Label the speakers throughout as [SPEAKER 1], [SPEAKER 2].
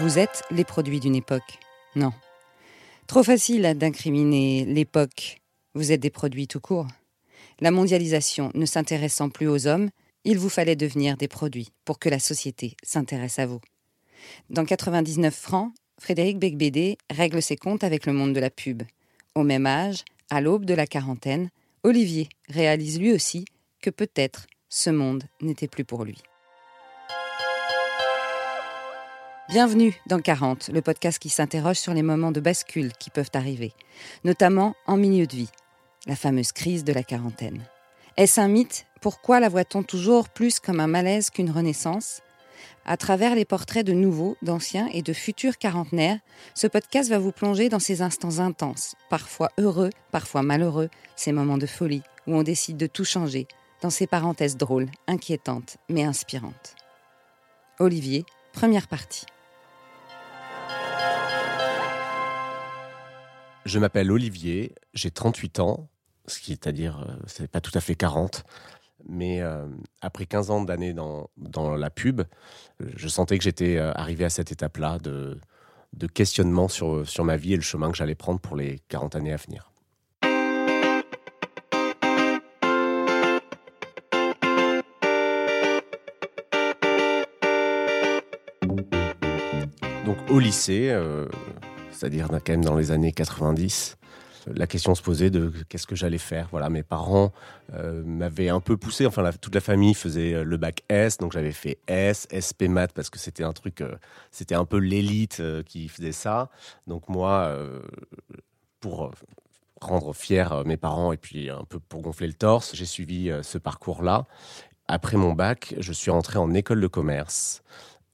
[SPEAKER 1] Vous êtes les produits d'une époque. Non. Trop facile d'incriminer l'époque. Vous êtes des produits tout court. La mondialisation ne s'intéressant plus aux hommes, il vous fallait devenir des produits pour que la société s'intéresse à vous. Dans 99 francs, Frédéric Becbédé règle ses comptes avec le monde de la pub. Au même âge, à l'aube de la quarantaine, Olivier réalise lui aussi que peut-être ce monde n'était plus pour lui. Bienvenue dans 40, le podcast qui s'interroge sur les moments de bascule qui peuvent arriver, notamment en milieu de vie, la fameuse crise de la quarantaine. Est-ce un mythe? Pourquoi la voit-on toujours plus comme un malaise qu'une renaissance? À travers les portraits de nouveaux, d'anciens et de futurs quarantenaires, ce podcast va vous plonger dans ces instants intenses, parfois heureux, parfois malheureux, ces moments de folie où on décide de tout changer, dans ces parenthèses drôles, inquiétantes, mais inspirantes. Olivier, première partie.
[SPEAKER 2] Je m'appelle Olivier, j'ai 38 ans, ce qui est à dire, euh, c'est pas tout à fait 40. Mais euh, après 15 ans d'années dans, la pub, je sentais que j'étais euh, arrivé à cette étape-là de, de, questionnement sur, ma vie et le chemin que j'allais prendre pour les 40 années à venir. Donc au lycée, c'est-à-dire quand même dans les années 90, la question se posait de qu'est-ce que j'allais faire. Voilà, mes parents euh, m'avaient un peu poussé. Enfin, toute la famille faisait euh, le bac S, donc j'avais fait S, SP maths parce que c'était un truc, euh, c'était un peu l'élite qui faisait ça. Donc moi, pour rendre fier mes parents et puis un peu pour gonfler le torse, j'ai suivi ce parcours-là. Après mon bac, je suis rentré en école de commerce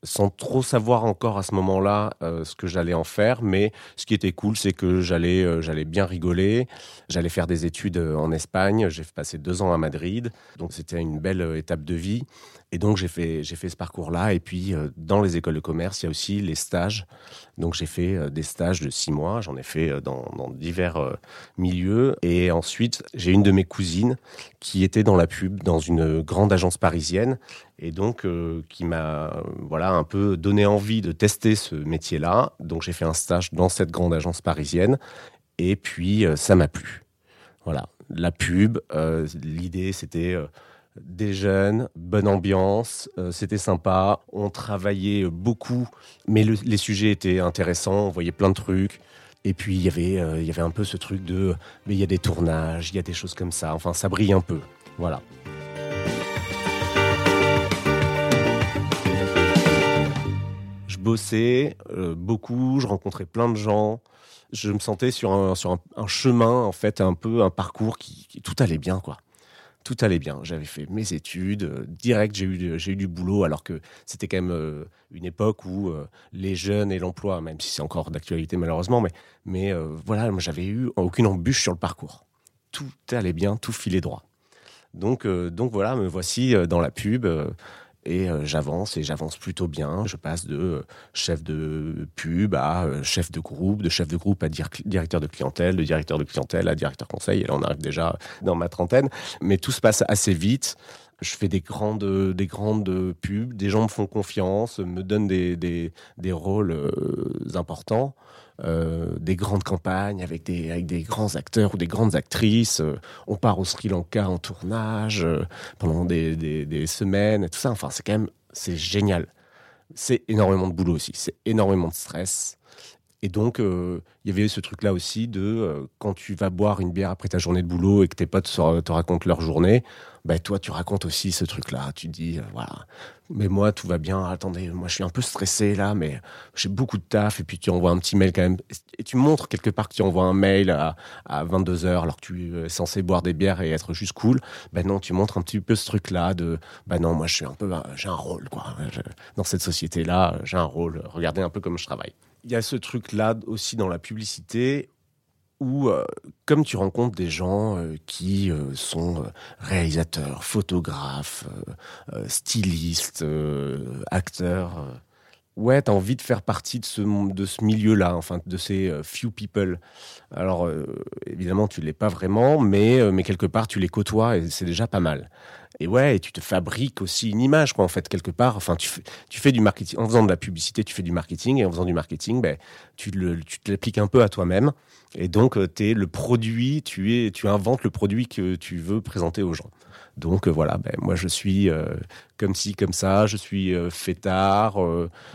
[SPEAKER 2] sans trop savoir encore à ce moment-là euh, ce que j'allais en faire. Mais ce qui était cool, c'est que j'allais euh, bien rigoler. J'allais faire des études euh, en Espagne. J'ai passé deux ans à Madrid. Donc c'était une belle étape de vie. Et donc j'ai fait, j'ai fait ce parcours-là. Et puis dans les écoles de commerce, il y a aussi les stages. Donc j'ai fait des stages de six mois. J'en ai fait dans, dans divers milieux. Et ensuite, j'ai une de mes cousines qui était dans la pub dans une grande agence parisienne et donc euh, qui m'a voilà un peu donné envie de tester ce métier-là. Donc j'ai fait un stage dans cette grande agence parisienne et puis euh, ça m'a plu. Voilà, la pub, euh, l'idée c'était des jeunes, bonne ambiance, c'était sympa, on travaillait beaucoup, mais les sujets étaient intéressants, on voyait plein de trucs. Et puis il y avait il y avait un peu ce truc de mais il y a des tournages, il y a des choses comme ça. Enfin ça brille un peu. Voilà. bossais euh, beaucoup, je rencontrais plein de gens. Je me sentais sur un, chemin, en fait, un peu un parcours qui, tout allait bien, quoi. Tout allait bien. J'avais fait mes études, euh, direct, j'ai eu, du boulot, alors que c'était quand même euh, une époque où les jeunes et l'emploi, même si c'est encore d'actualité malheureusement, mais, mais voilà, j'avais eu aucune embûche sur le parcours. Tout allait bien, tout filait droit. Donc, donc voilà, me voici dans la pub et euh, j'avance et j'avance plutôt bien. Je passe de euh, chef de pub à euh, chef de groupe, de chef de groupe à directeur de clientèle, de directeur de clientèle à directeur conseil. Et là, on arrive déjà dans ma trentaine. Mais tout se passe assez vite. Je fais des grandes, des grandes pubs, des gens me font confiance, me donnent des, des, des rôles importants. Euh, des grandes campagnes avec des, avec des grands acteurs ou des grandes actrices. Euh, on part au Sri Lanka en tournage euh, pendant des, des, semaines et tout ça. Enfin, c'est quand même c'est génial. C'est énormément de boulot aussi, c'est énormément de stress. Et donc, il y avait ce truc-là aussi de quand tu vas boire une bière après ta journée de boulot et que tes potes te racontent leur journée, bah, toi, tu racontes aussi ce truc-là. Tu dis, voilà, mais moi, tout va bien. Attendez, moi, je suis un peu stressé là, mais j'ai beaucoup de taf. Et puis, tu envoies un petit mail quand même. Et tu montres quelque part que tu envoies un mail à, à 22h alors que tu es censé boire des bières et être juste cool. Ben non, tu montres un petit peu ce truc-là de, ben non, moi, je suis un peu, j'ai un rôle, quoi. dans cette société-là, j'ai un rôle. Regardez un peu comment je travaille. Il y a ce truc-là aussi dans la publicité où, euh, comme tu rencontres des gens euh, qui euh, sont réalisateurs, photographes, stylistes, acteurs, ouais, tu as envie de faire partie de ce, milieu-là, enfin, de ces few people. Alors, évidemment, tu l'es pas vraiment, mais, mais quelque part, tu les côtoies et c'est déjà pas mal. Et ouais, et tu te fabriques aussi une image, quoi, en fait, quelque part. Enfin, tu du marketing. En faisant de la publicité, tu fais du marketing. Et en faisant du marketing, ben, tu, tu l'appliques un peu à toi-même. Et donc, euh, tu es le produit, tu, es, tu inventes le produit que tu veux présenter aux gens. Donc euh, voilà, ben, moi je suis euh, comme ci, comme ça, je suis fêtard,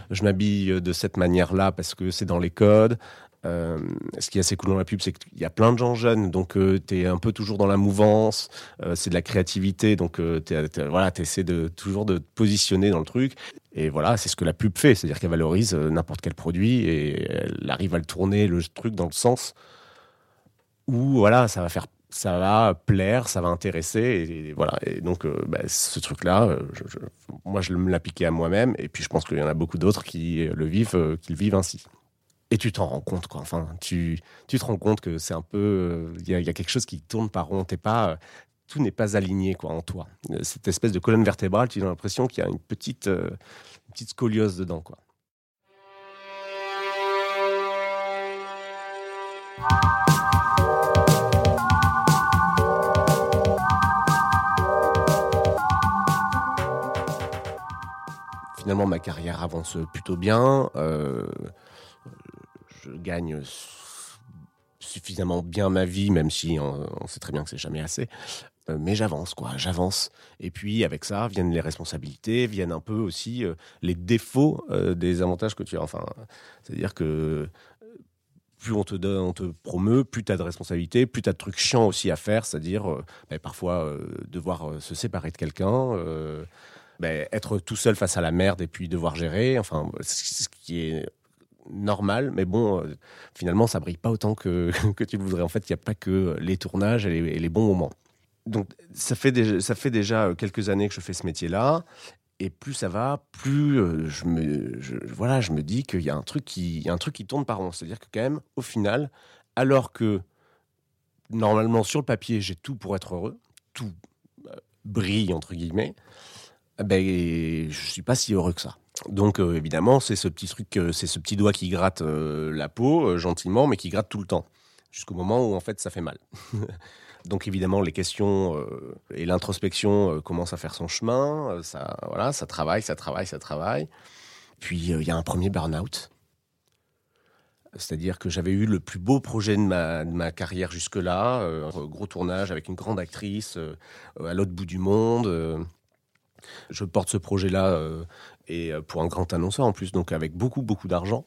[SPEAKER 2] je m'habille de cette manière-là parce que c'est dans les codes. Euh, ce qui est assez cool dans la pub, c'est qu'il y a plein de gens jeunes, donc euh, tu es un peu toujours dans la mouvance, euh, c'est de la créativité, donc tu voilà, essaies toujours de te positionner dans le truc. Et voilà, c'est ce que la pub fait, c'est-à-dire qu'elle valorise n'importe quel produit et elle arrive à le tourner, le truc, dans le sens où voilà, ça va faire ça va plaire, ça va intéresser, et, voilà. Et donc, bah, ce truc-là, moi, je me l'appliquais à moi-même, et puis je pense qu'il y en a beaucoup d'autres qui le vivent, qui le vivent ainsi et tu t'en rends compte, quoi. Enfin, tu, te rends compte que c'est un peu. Il y, a quelque chose qui tourne par rond. T'es pas. Tout n'est pas aligné quoi, en toi. Cette espèce de colonne vertébrale, tu as l'impression qu'il y a une petite, euh, petite scoliose dedans. Quoi. Finalement, ma carrière avance plutôt bien. Euh, je gagne suffisamment bien ma vie, même si on, sait très bien que c'est jamais assez. Euh, mais j'avance, quoi, j'avance. Et puis avec ça viennent les responsabilités, viennent un peu aussi euh, les défauts euh, des avantages que tu as. Enfin, c'est-à-dire que plus on te promeut, plus tu as de responsabilités, plus tu as de trucs chiants aussi à faire, c'est-à-dire ben, parfois devoir se séparer de quelqu'un, ben, être tout seul face à la merde et puis devoir gérer, enfin, ce qui est normal, mais bon, euh, finalement, ça brille pas autant que, que tu le voudrais. En fait, il n'y a pas que les tournages et les, bons moments. Donc, ça fait, déjà, ça fait déjà quelques années que je fais ce métier-là. Et plus ça va, plus euh, je, me, voilà, je me dis qu'il y, a un truc qui, un truc qui tourne par rond. C'est-à-dire que, quand même, au final, alors que normalement, sur le papier, j'ai tout pour être heureux, tout euh, brille, entre guillemets, ben, je suis pas si heureux que ça. Donc euh, évidemment, c'est ce petit truc, euh, c'est ce petit doigt qui gratte euh, la peau gentiment, mais qui gratte tout le temps, jusqu'au moment où en fait ça fait mal. Donc évidemment, les questions et l'introspection commencent à faire son chemin. Ça, voilà, ça travaille, ça travaille, ça travaille. Puis il y a un premier burn-out. C'est-à-dire que j'avais eu le plus beau projet de ma, de ma carrière jusque-là, un gros tournage avec une grande actrice à l'autre bout du monde. Je porte ce projet-là et euh, pour un grand annonceur en plus, donc avec beaucoup, beaucoup d'argent.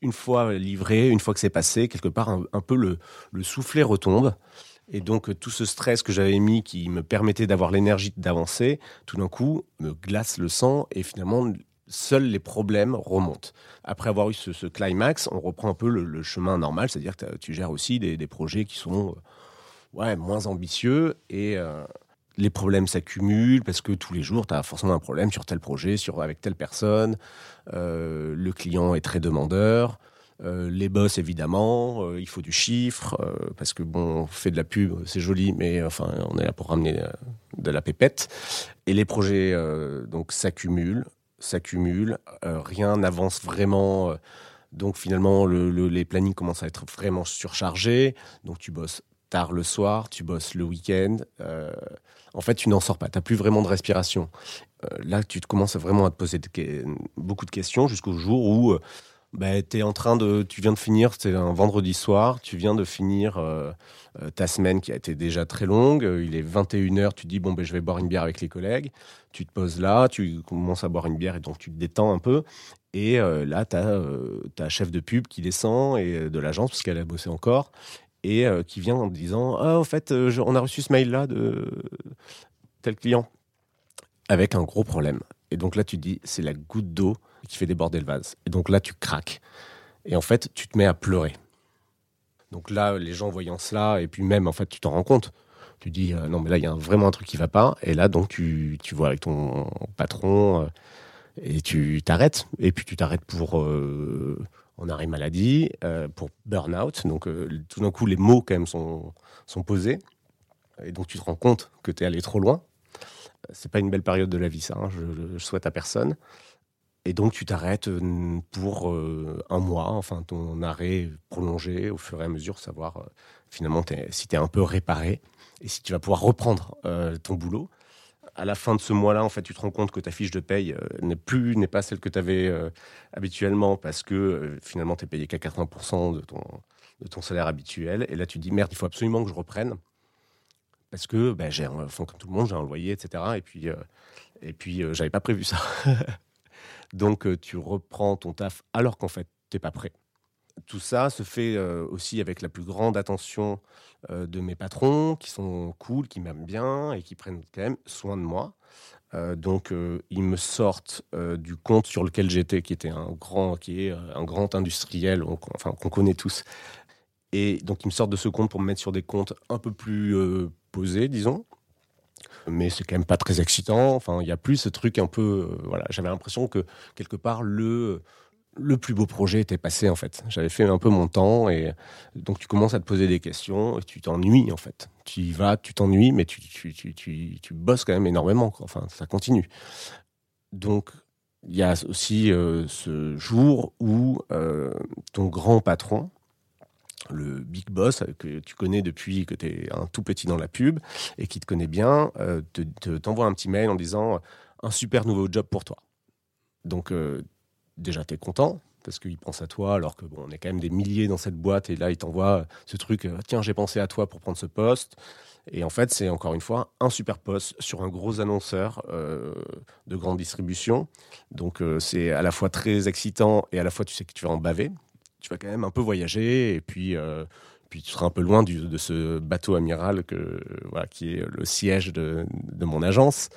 [SPEAKER 2] Une fois livré, une fois que c'est passé, quelque part, un, peu le, le, soufflet retombe. Et donc, euh, tout ce stress que j'avais mis qui me permettait d'avoir l'énergie d'avancer, tout d'un coup, me glace le sang et finalement, seuls les problèmes remontent. Après avoir eu ce, climax, on reprend un peu le, chemin normal, c'est-à-dire que tu gères aussi des, projets qui sont euh, moins ambitieux et, les problèmes s'accumulent parce que tous les jours, tu as forcément un problème sur tel projet, sur, avec telle personne. Euh, le client est très demandeur. Euh, les boss, évidemment, euh, il faut du chiffre, parce que bon, on fait de la pub, c'est joli, mais enfin, on est là pour ramener de la pépette. Et les projets, donc, s'accumulent, s'accumulent, rien n'avance vraiment. donc, finalement, les plannings commencent à être vraiment surchargés. Donc, tu bosses tard le soir, tu bosses le week-end en fait, tu n'en sors pas. Tu n'as plus vraiment de respiration. Euh, là, tu te commences vraiment à te poser beaucoup de questions jusqu'au jour où euh, bah, es en train de. Tu viens de finir, c'est un vendredi soir, tu viens de finir euh, ta semaine qui a été déjà très longue. Il est 21h, tu dis, bon, ben, je vais boire une bière avec les collègues. Tu te poses là, tu commences à boire une bière et donc tu te détends un peu. Et là, tu as ta chef de pub qui descend et de l'agence, parce qu'elle a bossé encore et euh, qui vient en disant Ah, en fait, euh, on a reçu ce mail-là de tel client, avec un gros problème. Et donc là, tu te dis C'est la goutte d'eau qui fait déborder le vase. Et donc là, tu craques. Et en fait, tu te mets à pleurer. Donc là, les gens voyant cela, et puis même, en fait, tu t'en rends compte. Tu dis euh, Non, mais là, il y a vraiment un truc qui va pas. Et là, donc, tu, tu vois avec ton patron. et tu t'arrêtes. Et puis tu t'arrêtes pour on arrêt maladie, euh, pour burn-out. Donc, euh, tout d'un coup, les mots, quand même, sont, sont posés. Et donc, tu te rends compte que tu es allé trop loin. C'est pas une belle période de la vie, ça. Hein, je, souhaite à personne. Et donc, tu t'arrêtes euh, pour un mois, enfin, ton arrêt prolongé au fur et à mesure, savoir finalement si tu es un peu réparé et si tu vas pouvoir reprendre ton boulot. À la fin de ce mois-là, en fait, tu te rends compte que ta fiche de paye euh, n'est plus, n'est pas celle que tu avais euh, habituellement parce que euh, finalement, tu es payé qu'à 80% de ton, de ton salaire habituel. Et là, tu te dis, merde, il faut absolument que je reprenne parce que ben, j'ai, enfin, comme tout le monde, j'ai un loyer, etc. Et puis, et puis j'avais pas prévu ça. Donc, tu reprends ton taf alors qu'en fait, tu n'es pas prêt tout ça se fait aussi avec la plus grande attention de mes patrons, qui sont cool, qui m'aiment bien et qui prennent quand même soin de moi. donc, ils me sortent du compte sur lequel j'étais, qui était un grand, qui est un grand industriel, enfin qu'on connaît tous. Et donc, ils me sortent de ce compte pour me mettre sur des comptes un peu plus posés, disons. Mais c'est quand même pas très excitant. Enfin, il y a plus ce truc un peu. voilà, j'avais l'impression que quelque part le le plus beau projet était passé en fait. J'avais fait un peu mon temps et donc tu commences à te poser des questions et tu t'ennuies en fait. Tu y vas, tu t'ennuies, mais tu, tu, tu, tu, bosses quand même énormément. Enfin, ça continue. Donc il y a aussi euh, ce jour où euh, ton grand patron, le big boss que tu connais depuis que tu es un tout petit dans la pub et qui te connaît bien, euh, t'envoie un petit mail en disant un super nouveau job pour toi. Donc déjà, tu es content parce qu'il pense à toi, alors que bon, on est quand même des milliers dans cette boîte, et là, il t'envoie ce truc, euh, tiens, j'ai pensé à toi pour prendre ce poste. Et en fait, c'est encore une fois un super poste sur un gros annonceur euh, de grande distribution. Donc, euh, c'est à la fois très excitant et à la fois, tu sais que tu vas en baver. Tu vas quand même un peu voyager, et puis, puis tu seras un peu loin de ce bateau amiral que, voilà, qui est le siège de, de mon agence,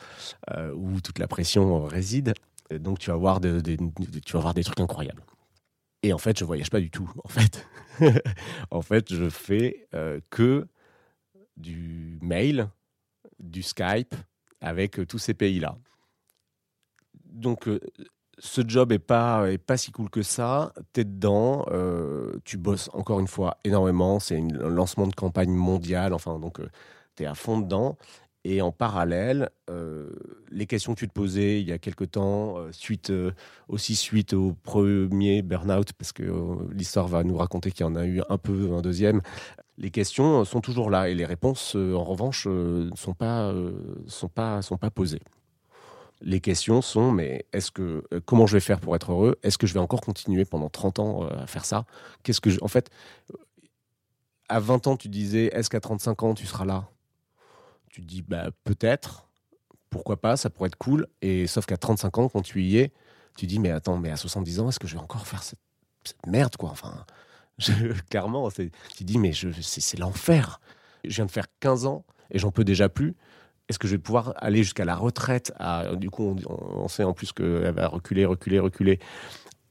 [SPEAKER 2] où toute la pression réside donc tu vas voir des, tu vas voir des trucs incroyables. Et en fait, je voyage pas du tout. En fait, en fait, je fais euh, que du mail, du Skype avec euh, tous ces pays-là. Donc, euh, ce job est pas est pas si cool que ça. Tu es dedans, tu bosses encore une fois énormément. C'est un lancement de campagne mondiale. Enfin, donc tu es à fond dedans. Et en parallèle, euh, les questions que tu te posais il y a quelque temps, euh, suite, euh, aussi suite au premier burn-out, parce que l'histoire va nous raconter qu'il y en a eu un peu un deuxième, les questions sont toujours là et les réponses, en revanche, ne sont pas, sont, pas, sont pas posées. Les questions sont, mais est-ce que comment je vais faire pour être heureux? Est-ce que je vais encore continuer pendant 30 ans à faire ça? Qu'est-ce que en fait, à 20 ans, tu disais, est-ce qu'à 35 ans, tu seras là? Tu te dis bah, peut-être, pourquoi pas, ça pourrait être cool. Et sauf qu'à 35 ans, quand tu y es, tu dis mais attends, mais à 70 ans, est-ce que je vais encore faire cette, merde quoi? Enfin, clairement, tu dis mais c'est l'enfer. Je viens de faire 15 ans et j'en peux déjà plus. Est-ce que je vais pouvoir aller jusqu'à la retraite? À, Du coup, on, sait en plus qu'elle va reculer, reculer, reculer.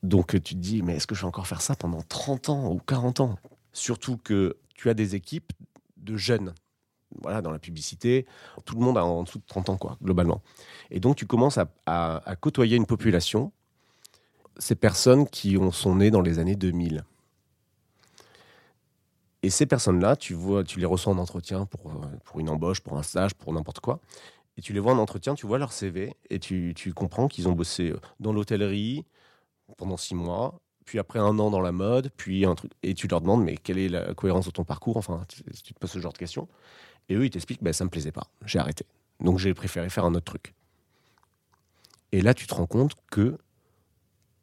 [SPEAKER 2] Donc tu te dis, mais est-ce que je vais encore faire ça pendant 30 ans ou 40 ans? Surtout que tu as des équipes de jeunes dans la publicité, tout le monde a en dessous de 30 ans, quoi, globalement. Et donc, tu commences à, côtoyer une population, ces personnes qui ont, sont nées dans les années 2000. Et ces personnes-là, tu, tu les reçois en entretien pour, pour une embauche, pour un stage, pour n'importe quoi. Et tu les vois en entretien, tu vois leur CV, et tu, tu comprends qu'ils ont bossé dans l'hôtellerie pendant six mois, puis après un an dans la mode, puis un truc. Et tu leur demandes, mais quelle est la cohérence de ton parcours Enfin, tu, te poses ce genre de questions. Et eux, ils t'expliquent, ben, ça me plaisait pas, j'ai arrêté. Donc j'ai préféré faire un autre truc. Et là, tu te rends compte que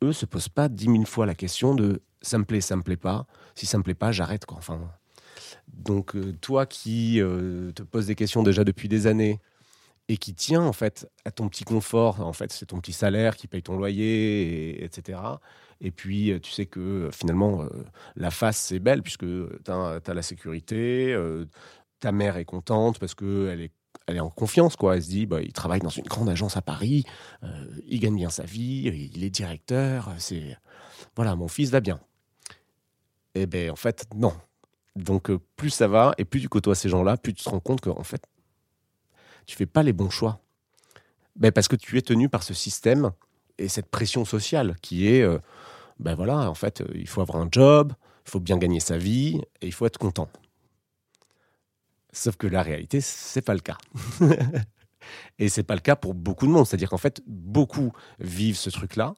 [SPEAKER 2] eux se posent pas dix mille fois la question de ça me plaît, ça me plaît pas. Si ça me plaît pas, j'arrête. Enfin, donc euh, toi qui euh, te poses des questions déjà depuis des années et qui tient en fait à ton petit confort, en fait c'est ton petit salaire qui paye ton loyer, etc. Et puis euh, tu sais que finalement la face c'est belle puisque tu as, la sécurité, ta mère est contente parce qu'elle est elle est en confiance, quoi. Elle se dit, bah, il travaille dans une grande agence à Paris, euh, il gagne bien sa vie, il est directeur, c'est voilà, mon fils va bien. Eh ben en fait non. Donc euh, plus ça va et plus tu côtoies ces gens-là, plus tu te rends compte que en fait tu fais pas les bons choix. Ben, parce que tu es tenu par ce système et cette pression sociale qui est, euh, ben voilà, en fait, il faut avoir un job, il faut bien gagner sa vie et il faut être content. Sauf que la réalité, c'est pas le cas. et c'est pas le cas pour beaucoup de monde. C'est-à-dire qu'en fait, beaucoup vivent ce truc-là,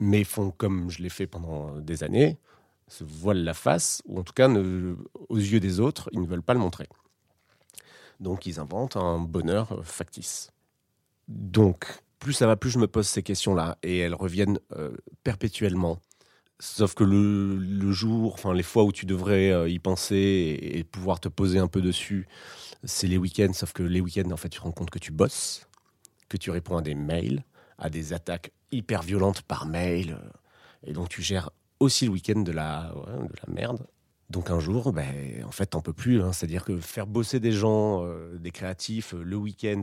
[SPEAKER 2] mais font comme je l'ai fait pendant des années, se voilent la face, ou en tout cas, aux yeux des autres, ils ne veulent pas le montrer. Donc ils inventent un bonheur factice. Donc, plus ça va, plus je me pose ces questions-là et elles reviennent euh, perpétuellement. Sauf que le, jour, enfin les fois où tu devrais euh, y penser et, pouvoir te poser un peu dessus, c'est les week-ends. Sauf que les week-ends, en fait, tu te rends compte que tu bosses, que tu réponds à des mails, à des attaques hyper violentes par mail, euh, et donc tu gères aussi le week-end de la, de la merde. Donc un jour, ben, en fait, t'en peux plus. Hein. C'est-à-dire que faire bosser des gens, des créatifs, le week-end,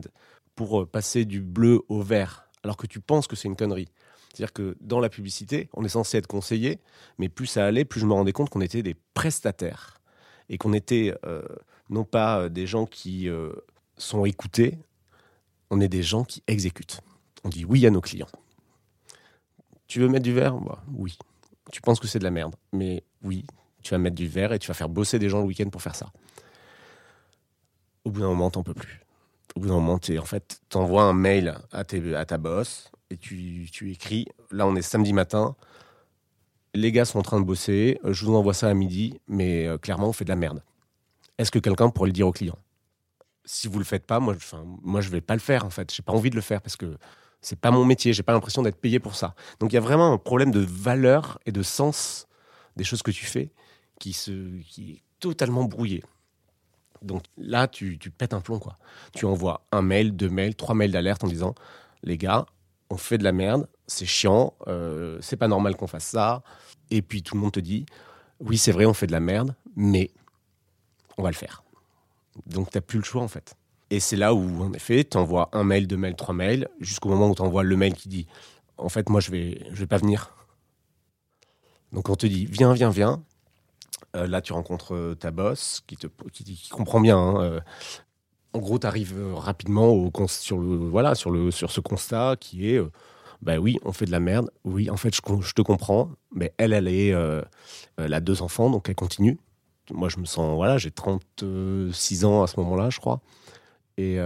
[SPEAKER 2] pour euh, passer du bleu au vert, alors que tu penses que c'est une connerie. C'est-à-dire que dans la publicité, on est censé être conseillé, mais plus ça allait, plus je me rendais compte qu'on était des prestataires et qu'on était euh, non pas euh, des gens qui sont écoutés, on est des gens qui exécutent. On dit oui à nos clients. Tu veux mettre du vert? Bah, Oui. Tu penses que c'est de la merde, mais oui, tu vas mettre du vert et tu vas faire bosser des gens le week-end pour faire ça. Au bout d'un moment, t'en peux plus. Au bout d'un moment, en fait, envoies un mail à, tes, à ta boss et tu, tu, écris, là on est samedi matin, les gars sont en train de bosser, je vous envoie ça à midi, mais euh, clairement on fait de la merde. Est-ce que quelqu'un pourrait le dire au client? Si vous le faites pas, moi, enfin, moi je vais pas le faire en fait, j'ai pas envie de le faire parce que c'est pas mon métier, j'ai pas l'impression d'être payé pour ça. Donc il y a vraiment un problème de valeur et de sens des choses que tu fais qui, se, qui est totalement brouillé. Donc là, tu, pètes un plomb, quoi. Tu envoies un mail, deux mails, trois mails d'alerte en disant les gars, on fait de la merde, c'est chiant, euh, c'est pas normal qu'on fasse ça. Et puis tout le monde te dit oui, c'est vrai, on fait de la merde, mais on va le faire. Donc tu n'as plus le choix en fait. Et c'est là où, en effet, tu envoies un mail, deux mails, trois mails, jusqu'au moment où tu envoies le mail qui dit en fait, moi, je vais, je vais pas venir. Donc on te dit viens, viens, viens. Euh, là, tu rencontres euh, ta boss qui, te, qui, comprend bien. Hein, euh. en gros, tu arrives rapidement au, sur, le, voilà, sur, le, sur ce constat qui est bah oui, on fait de la merde. Oui, en fait, je, te comprends. Mais elle, elle a deux enfants, donc elle continue. Moi, je me sens, voilà, j'ai 36 ans à ce moment-là, je crois. Et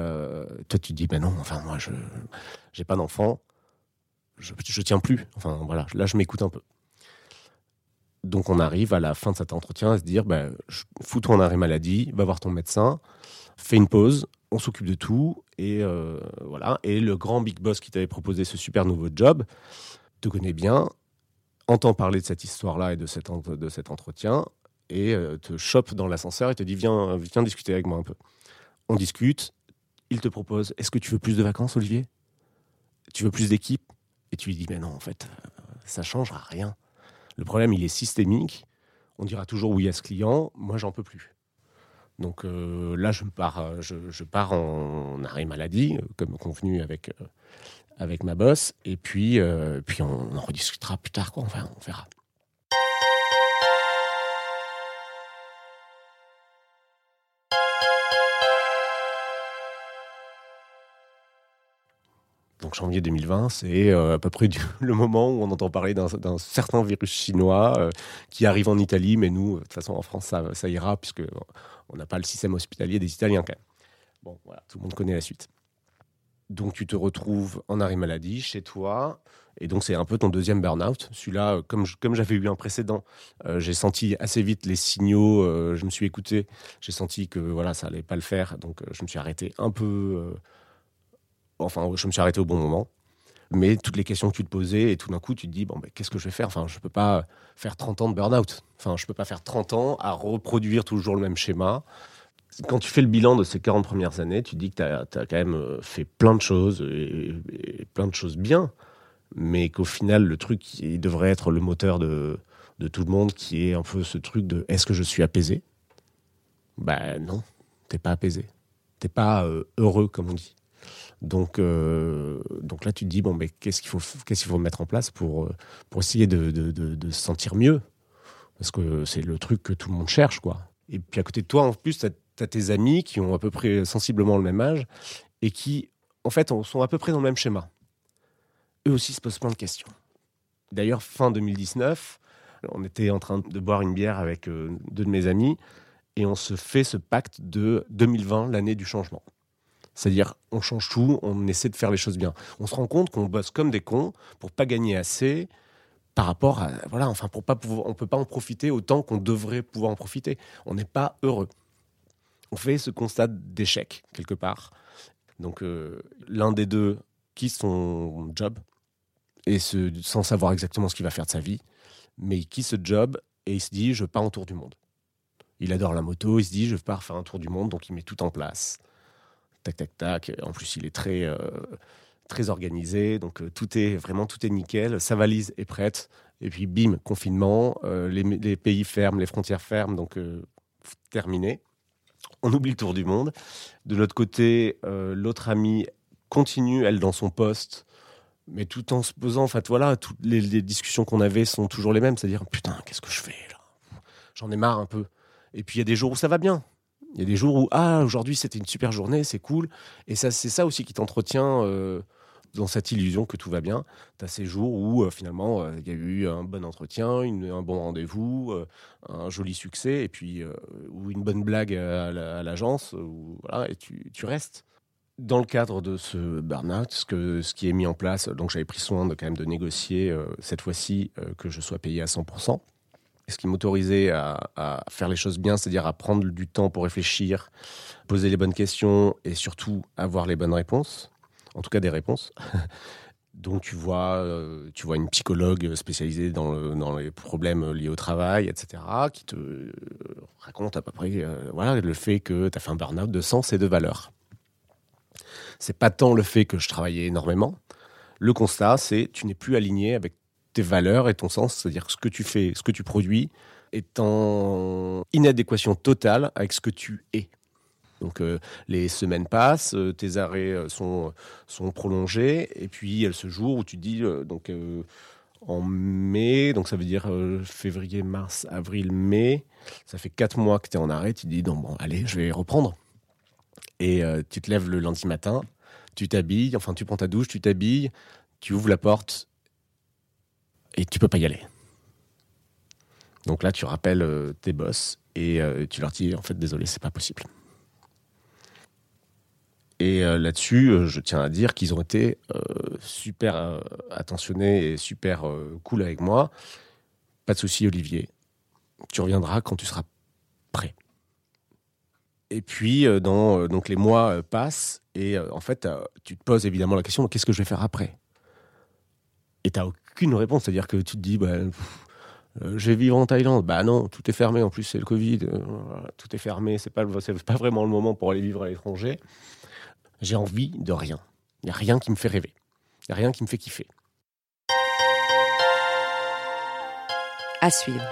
[SPEAKER 2] toi, tu te dis, ben non, enfin, moi, je n'ai pas d'enfant. Je, je tiens plus. Enfin, voilà, là, je m'écoute un peu. Donc on arrive à la fin de cet entretien à se dire, bah, fous-toi en arrêt maladie, va voir ton médecin, fais une pause, on s'occupe de tout. Et euh, voilà. Et le grand big boss qui t'avait proposé ce super nouveau job te connaît bien, entend parler de cette histoire-là et de cet, de cet entretien, et euh, te chope dans l'ascenseur et te dit, viens, viens discuter avec moi un peu. On discute, il te propose, est-ce que tu veux plus de vacances, Olivier? Tu veux plus d'équipe Et tu lui dis, mais non, en fait, ça changera rien. Le problème, il est systémique. On dira toujours oui à ce client. Moi, j'en peux plus. Donc euh, là, je pars, euh, je, pars en arrêt maladie, euh, comme convenu avec, ma boss. Et puis, puis on en rediscutera plus tard. Enfin, on verra. Donc janvier 2020, c'est euh, à peu près le moment où on entend parler d'un certain virus chinois euh, qui arrive en Italie, mais nous, de toute façon, en France, ça, ira, puisque on n'a pas le système hospitalier des Italiens quand même. Bon, voilà, tout le monde connaît la suite. Donc tu te retrouves en arrêt maladie chez toi, et donc c'est un peu ton deuxième burn-out. Celui-là, comme, j'avais eu un précédent, euh, j'ai senti assez vite les signaux, je me suis écouté, j'ai senti que voilà, ça allait pas le faire, donc je me suis arrêté un peu Enfin, je me suis arrêté au bon moment. Mais toutes les questions que tu te posais, et tout d'un coup, tu te dis, bon, qu'est-ce que je vais faire? Enfin, je peux pas faire 30 ans de burn-out. Enfin, je peux pas faire 30 ans à reproduire toujours le même schéma. Quand tu fais le bilan de ces 40 premières années, tu dis que tu as, quand même euh, fait plein de choses, et, plein de choses bien, mais qu'au final, le truc qui devrait être le moteur de, de tout le monde, qui est un peu ce truc de est-ce que je suis apaisé? Ben non, t'es pas apaisé. T'es pas euh, heureux, comme on dit. Donc, euh, donc là, tu te dis, bon, mais qu'est-ce qu'il faut, qu'est-ce qu'il faut mettre en place pour, euh, pour essayer de, de, se sentir mieux? Parce que c'est le truc que tout le monde cherche, quoi. Et puis à côté de toi, en plus, tu as, tes amis qui ont à peu près sensiblement le même âge et qui, en fait, sont à peu près dans le même schéma. Eux aussi se posent plein de questions. D'ailleurs, fin 2019, on était en train de boire une bière avec euh, deux de mes amis et on se fait ce pacte de 2020, l'année du changement. C'est-à-dire, on change tout, on essaie de faire les choses bien. On se rend compte qu'on bosse comme des cons pour pas gagner assez par rapport à voilà, enfin pour pas pouvoir, on peut pas en profiter autant qu'on devrait pouvoir en profiter. On n'est pas heureux. On fait ce constat d'échec quelque part. Donc euh, l'un des deux quitte son job et ce, sans savoir exactement ce qu'il va faire de sa vie, mais quitte ce job et il se dit je pars en tour du monde. Il adore la moto, il se dit je pars faire un tour du monde, donc il met tout en place. Tac, tac, tac. En plus, il est très, euh, très organisé, donc euh, tout est vraiment tout est nickel. Sa valise est prête. Et puis bim, confinement, euh, les, pays ferment, les frontières ferment, donc terminé. On oublie le tour du monde. De l'autre côté, l'autre amie continue, elle, dans son poste, mais tout en se posant, en fait, voilà, toutes les, les discussions qu'on avait sont toujours les mêmes, c'est-à-dire, putain, qu'est-ce que je fais là? J'en ai marre un peu. Et puis il y a des jours où ça va bien. Il y a des jours où ah aujourd'hui c'était une super journée, c'est cool. Et ça c'est ça aussi qui t'entretient euh, dans cette illusion que tout va bien. Tu as ces jours où euh, finalement euh, il y a eu un bon entretien, un bon rendez-vous, un joli succès et puis ou une bonne blague à, l'agence voilà et tu, tu, restes. Dans le cadre de ce burn-out, ce, que, ce qui est mis en place, donc j'avais pris soin de quand même de négocier cette fois-ci que je sois payé à 100% ce qui m'autorisait à, faire les choses bien, c'est-à-dire à prendre du temps pour réfléchir, poser les bonnes questions et surtout avoir les bonnes réponses, en tout cas des réponses. Donc tu vois, euh, tu vois une psychologue spécialisée dans, les problèmes liés au travail, etc., qui te raconte à peu près euh, voilà, le fait que tu as fait un burn-out de sens et de valeur. C'est pas tant le fait que je travaillais énormément. Le constat, c'est tu n'es plus aligné avec tes valeurs et ton sens, c'est-à-dire ce que tu fais, ce que tu produis, est en inadéquation totale avec ce que tu es. Donc euh, les semaines passent, euh, tes arrêts euh, sont, sont prolongés, et puis il y a ce jour où tu dis, donc en mai, donc ça veut dire février, mars, avril, mai, ça fait quatre mois que tu es en arrêt, tu dis, non, bon, allez, je vais reprendre. Et tu te lèves le lundi matin, tu t'habilles, enfin tu prends ta douche, tu t'habilles, tu ouvres la porte, et tu peux pas y aller. Donc là, tu rappelles euh, tes boss et euh, tu leur dis en fait désolé, c'est pas possible. Et euh, là-dessus, je tiens à dire qu'ils ont été super attentionnés et super cool avec moi. Pas de souci, Olivier. Tu reviendras quand tu seras prêt. Et puis, donc les mois passent et en fait, tu te poses évidemment la question qu'est-ce que je vais faire après? Et tu aucune réponse. C'est-à-dire que tu te dis, bah, euh, je vais vivre en Thaïlande. Bah non, tout est fermé. En plus, c'est le Covid. Euh, tout est fermé. C'est pas, pas vraiment le moment pour aller vivre à l'étranger. J'ai envie de rien. Il n'y a rien qui me fait rêver. Il n'y a rien qui me fait kiffer.
[SPEAKER 1] À suivre.